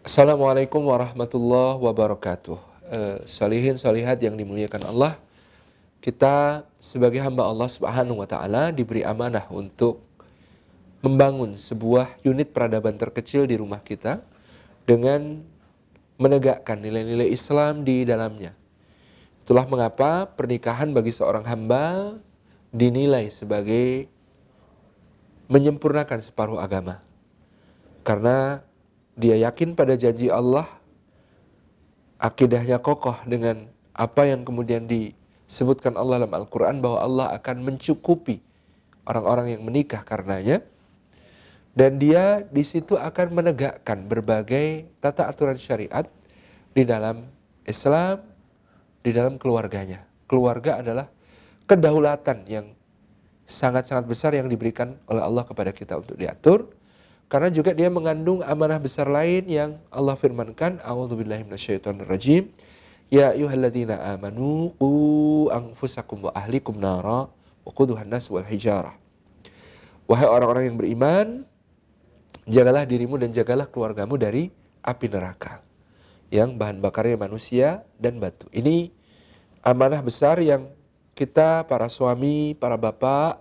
Assalamualaikum warahmatullahi wabarakatuh. Uh, salihin salihat yang dimuliakan Allah. Kita sebagai hamba Allah Subhanahu wa taala diberi amanah untuk membangun sebuah unit peradaban terkecil di rumah kita dengan menegakkan nilai-nilai Islam di dalamnya. Itulah mengapa pernikahan bagi seorang hamba dinilai sebagai menyempurnakan separuh agama. Karena dia yakin pada janji Allah, akidahnya kokoh dengan apa yang kemudian disebutkan Allah dalam Al-Quran bahwa Allah akan mencukupi orang-orang yang menikah karenanya. Dan dia di situ akan menegakkan berbagai tata aturan syariat di dalam Islam, di dalam keluarganya. Keluarga adalah kedaulatan yang sangat-sangat besar yang diberikan oleh Allah kepada kita untuk diatur karena juga dia mengandung amanah besar lain yang Allah firmankan, minasyaitonirrajim. Ya ayyuhalladzina amanu qu anfusakum wa ahlikum nara wa nas wal hijarah. Wahai orang-orang yang beriman, jagalah dirimu dan jagalah keluargamu dari api neraka yang bahan bakarnya manusia dan batu. Ini amanah besar yang kita para suami, para bapak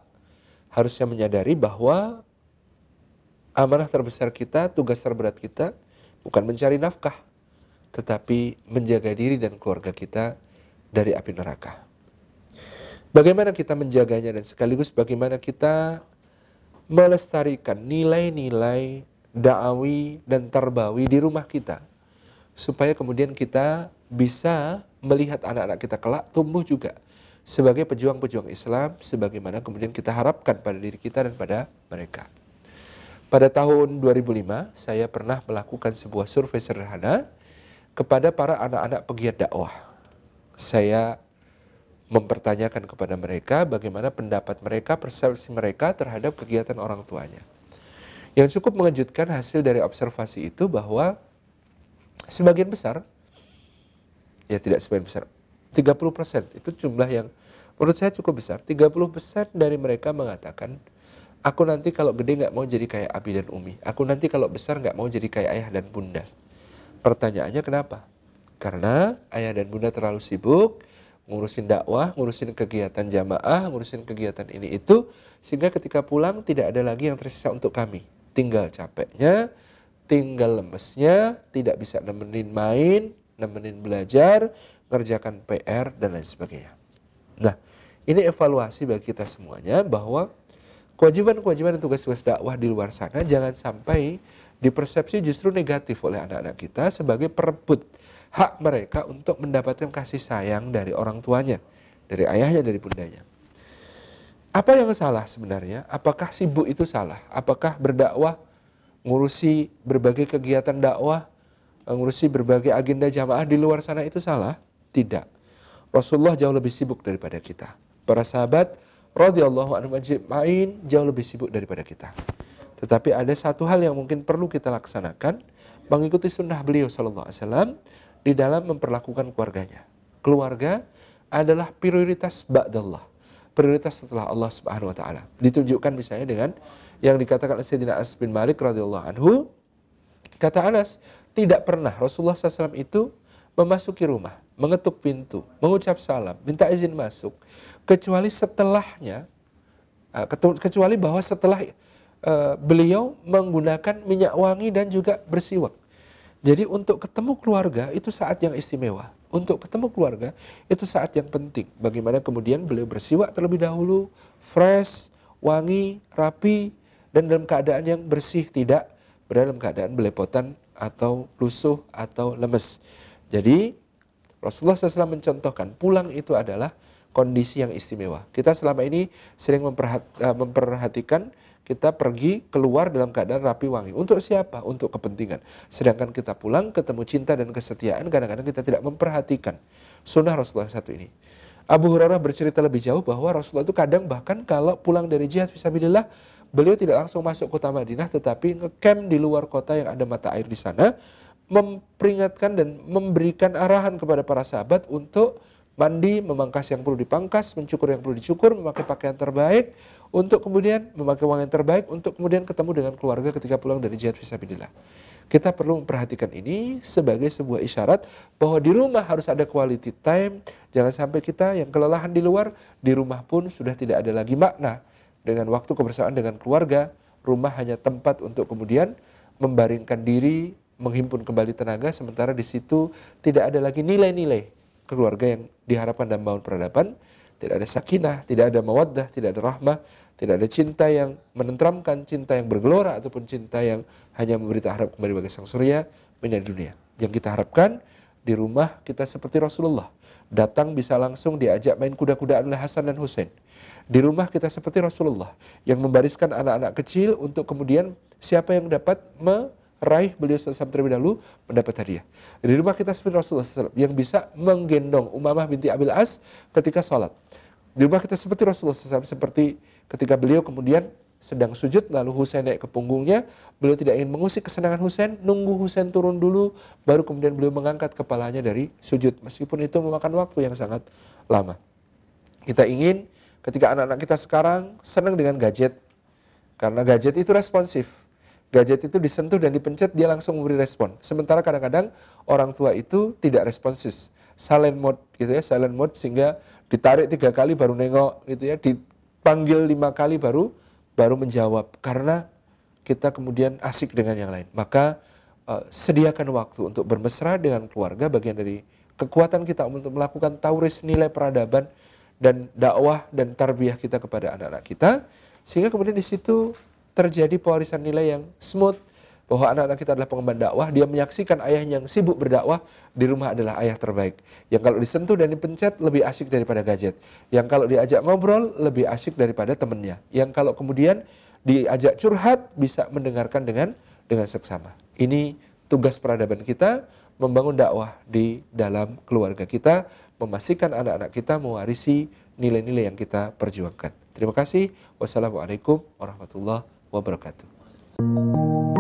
harusnya menyadari bahwa amanah terbesar kita, tugas terberat kita bukan mencari nafkah, tetapi menjaga diri dan keluarga kita dari api neraka. Bagaimana kita menjaganya dan sekaligus bagaimana kita melestarikan nilai-nilai da'awi dan tarbawi di rumah kita supaya kemudian kita bisa melihat anak-anak kita kelak tumbuh juga sebagai pejuang-pejuang Islam sebagaimana kemudian kita harapkan pada diri kita dan pada mereka. Pada tahun 2005, saya pernah melakukan sebuah survei sederhana kepada para anak-anak pegiat dakwah. Saya mempertanyakan kepada mereka bagaimana pendapat mereka, persepsi mereka terhadap kegiatan orang tuanya. Yang cukup mengejutkan hasil dari observasi itu bahwa sebagian besar, ya tidak sebagian besar, 30% itu jumlah yang menurut saya cukup besar. 30% dari mereka mengatakan Aku nanti kalau gede nggak mau jadi kayak Abi dan Umi. Aku nanti kalau besar nggak mau jadi kayak ayah dan bunda. Pertanyaannya kenapa? Karena ayah dan bunda terlalu sibuk ngurusin dakwah, ngurusin kegiatan jamaah, ngurusin kegiatan ini itu, sehingga ketika pulang tidak ada lagi yang tersisa untuk kami. Tinggal capeknya, tinggal lemesnya, tidak bisa nemenin main, nemenin belajar, ngerjakan PR, dan lain sebagainya. Nah, ini evaluasi bagi kita semuanya bahwa kewajiban-kewajiban dan tugas-tugas dakwah di luar sana jangan sampai dipersepsi justru negatif oleh anak-anak kita sebagai perebut hak mereka untuk mendapatkan kasih sayang dari orang tuanya, dari ayahnya, dari bundanya. Apa yang salah sebenarnya? Apakah sibuk itu salah? Apakah berdakwah, ngurusi berbagai kegiatan dakwah, ngurusi berbagai agenda jamaah di luar sana itu salah? Tidak. Rasulullah jauh lebih sibuk daripada kita. Para sahabat radhiyallahu anhu main jauh lebih sibuk daripada kita. Tetapi ada satu hal yang mungkin perlu kita laksanakan, mengikuti sunnah beliau sallallahu alaihi wasallam di dalam memperlakukan keluarganya. Keluarga adalah prioritas ba'dallah. Prioritas setelah Allah Subhanahu wa taala. Ditunjukkan misalnya dengan yang dikatakan Sayyidina Anas bin Malik radhiyallahu anhu kata Anas tidak pernah Rasulullah SAW itu memasuki rumah, mengetuk pintu, mengucap salam, minta izin masuk, kecuali setelahnya, uh, kecuali bahwa setelah uh, beliau menggunakan minyak wangi dan juga bersiwak. Jadi untuk ketemu keluarga itu saat yang istimewa. Untuk ketemu keluarga itu saat yang penting. Bagaimana kemudian beliau bersiwak terlebih dahulu, fresh, wangi, rapi, dan dalam keadaan yang bersih, tidak berada dalam keadaan belepotan atau lusuh atau lemes. Jadi Rasulullah SAW mencontohkan pulang itu adalah kondisi yang istimewa. Kita selama ini sering eh, memperhatikan kita pergi keluar dalam keadaan rapi wangi. Untuk siapa? Untuk kepentingan. Sedangkan kita pulang ketemu cinta dan kesetiaan, kadang-kadang kita tidak memperhatikan sunnah Rasulullah satu ini. Abu Hurairah bercerita lebih jauh bahwa Rasulullah itu kadang bahkan kalau pulang dari jihad fisabilillah, beliau tidak langsung masuk kota Madinah tetapi ngecamp di luar kota yang ada mata air di sana memperingatkan dan memberikan arahan kepada para sahabat untuk mandi, memangkas yang perlu dipangkas, mencukur yang perlu dicukur, memakai pakaian terbaik, untuk kemudian memakai uang yang terbaik, untuk kemudian ketemu dengan keluarga ketika pulang dari jihad visabilillah. Kita perlu memperhatikan ini sebagai sebuah isyarat bahwa di rumah harus ada quality time. Jangan sampai kita yang kelelahan di luar, di rumah pun sudah tidak ada lagi makna. Dengan waktu kebersamaan dengan keluarga, rumah hanya tempat untuk kemudian membaringkan diri, menghimpun kembali tenaga, sementara di situ tidak ada lagi nilai-nilai keluarga yang diharapkan dalam bangun peradaban. Tidak ada sakinah, tidak ada mawaddah, tidak ada rahmah, tidak ada cinta yang menentramkan, cinta yang bergelora ataupun cinta yang hanya memberi harap kembali bagi sang surya menjadi dunia. Yang kita harapkan di rumah kita seperti Rasulullah. Datang bisa langsung diajak main kuda-kudaan oleh Hasan dan Hussein. Di rumah kita seperti Rasulullah yang membariskan anak-anak kecil untuk kemudian siapa yang dapat meraih beliau SAW terlebih dahulu mendapat hadiah. Di rumah kita seperti Rasulullah SAW yang bisa menggendong Umamah binti Abil As ketika sholat. Di rumah kita seperti Rasulullah SAW seperti Ketika beliau kemudian sedang sujud lalu Husain naik ke punggungnya, beliau tidak ingin mengusik kesenangan Husain, nunggu Husain turun dulu, baru kemudian beliau mengangkat kepalanya dari sujud. Meskipun itu memakan waktu yang sangat lama. Kita ingin ketika anak-anak kita sekarang senang dengan gadget, karena gadget itu responsif. Gadget itu disentuh dan dipencet, dia langsung memberi respon. Sementara kadang-kadang orang tua itu tidak responsif. Silent mode gitu ya, silent mode sehingga ditarik tiga kali baru nengok gitu ya, panggil lima kali baru baru menjawab karena kita kemudian asik dengan yang lain. Maka uh, sediakan waktu untuk bermesra dengan keluarga bagian dari kekuatan kita untuk melakukan tauris nilai peradaban dan dakwah dan tarbiyah kita kepada anak-anak kita sehingga kemudian di situ terjadi pewarisan nilai yang smooth bahwa anak-anak kita adalah pengemban dakwah, dia menyaksikan ayahnya yang sibuk berdakwah di rumah adalah ayah terbaik. Yang kalau disentuh dan dipencet lebih asik daripada gadget. Yang kalau diajak ngobrol lebih asik daripada temannya. Yang kalau kemudian diajak curhat bisa mendengarkan dengan dengan seksama. Ini tugas peradaban kita membangun dakwah di dalam keluarga kita, memastikan anak-anak kita mewarisi nilai-nilai yang kita perjuangkan. Terima kasih. Wassalamualaikum warahmatullahi wabarakatuh.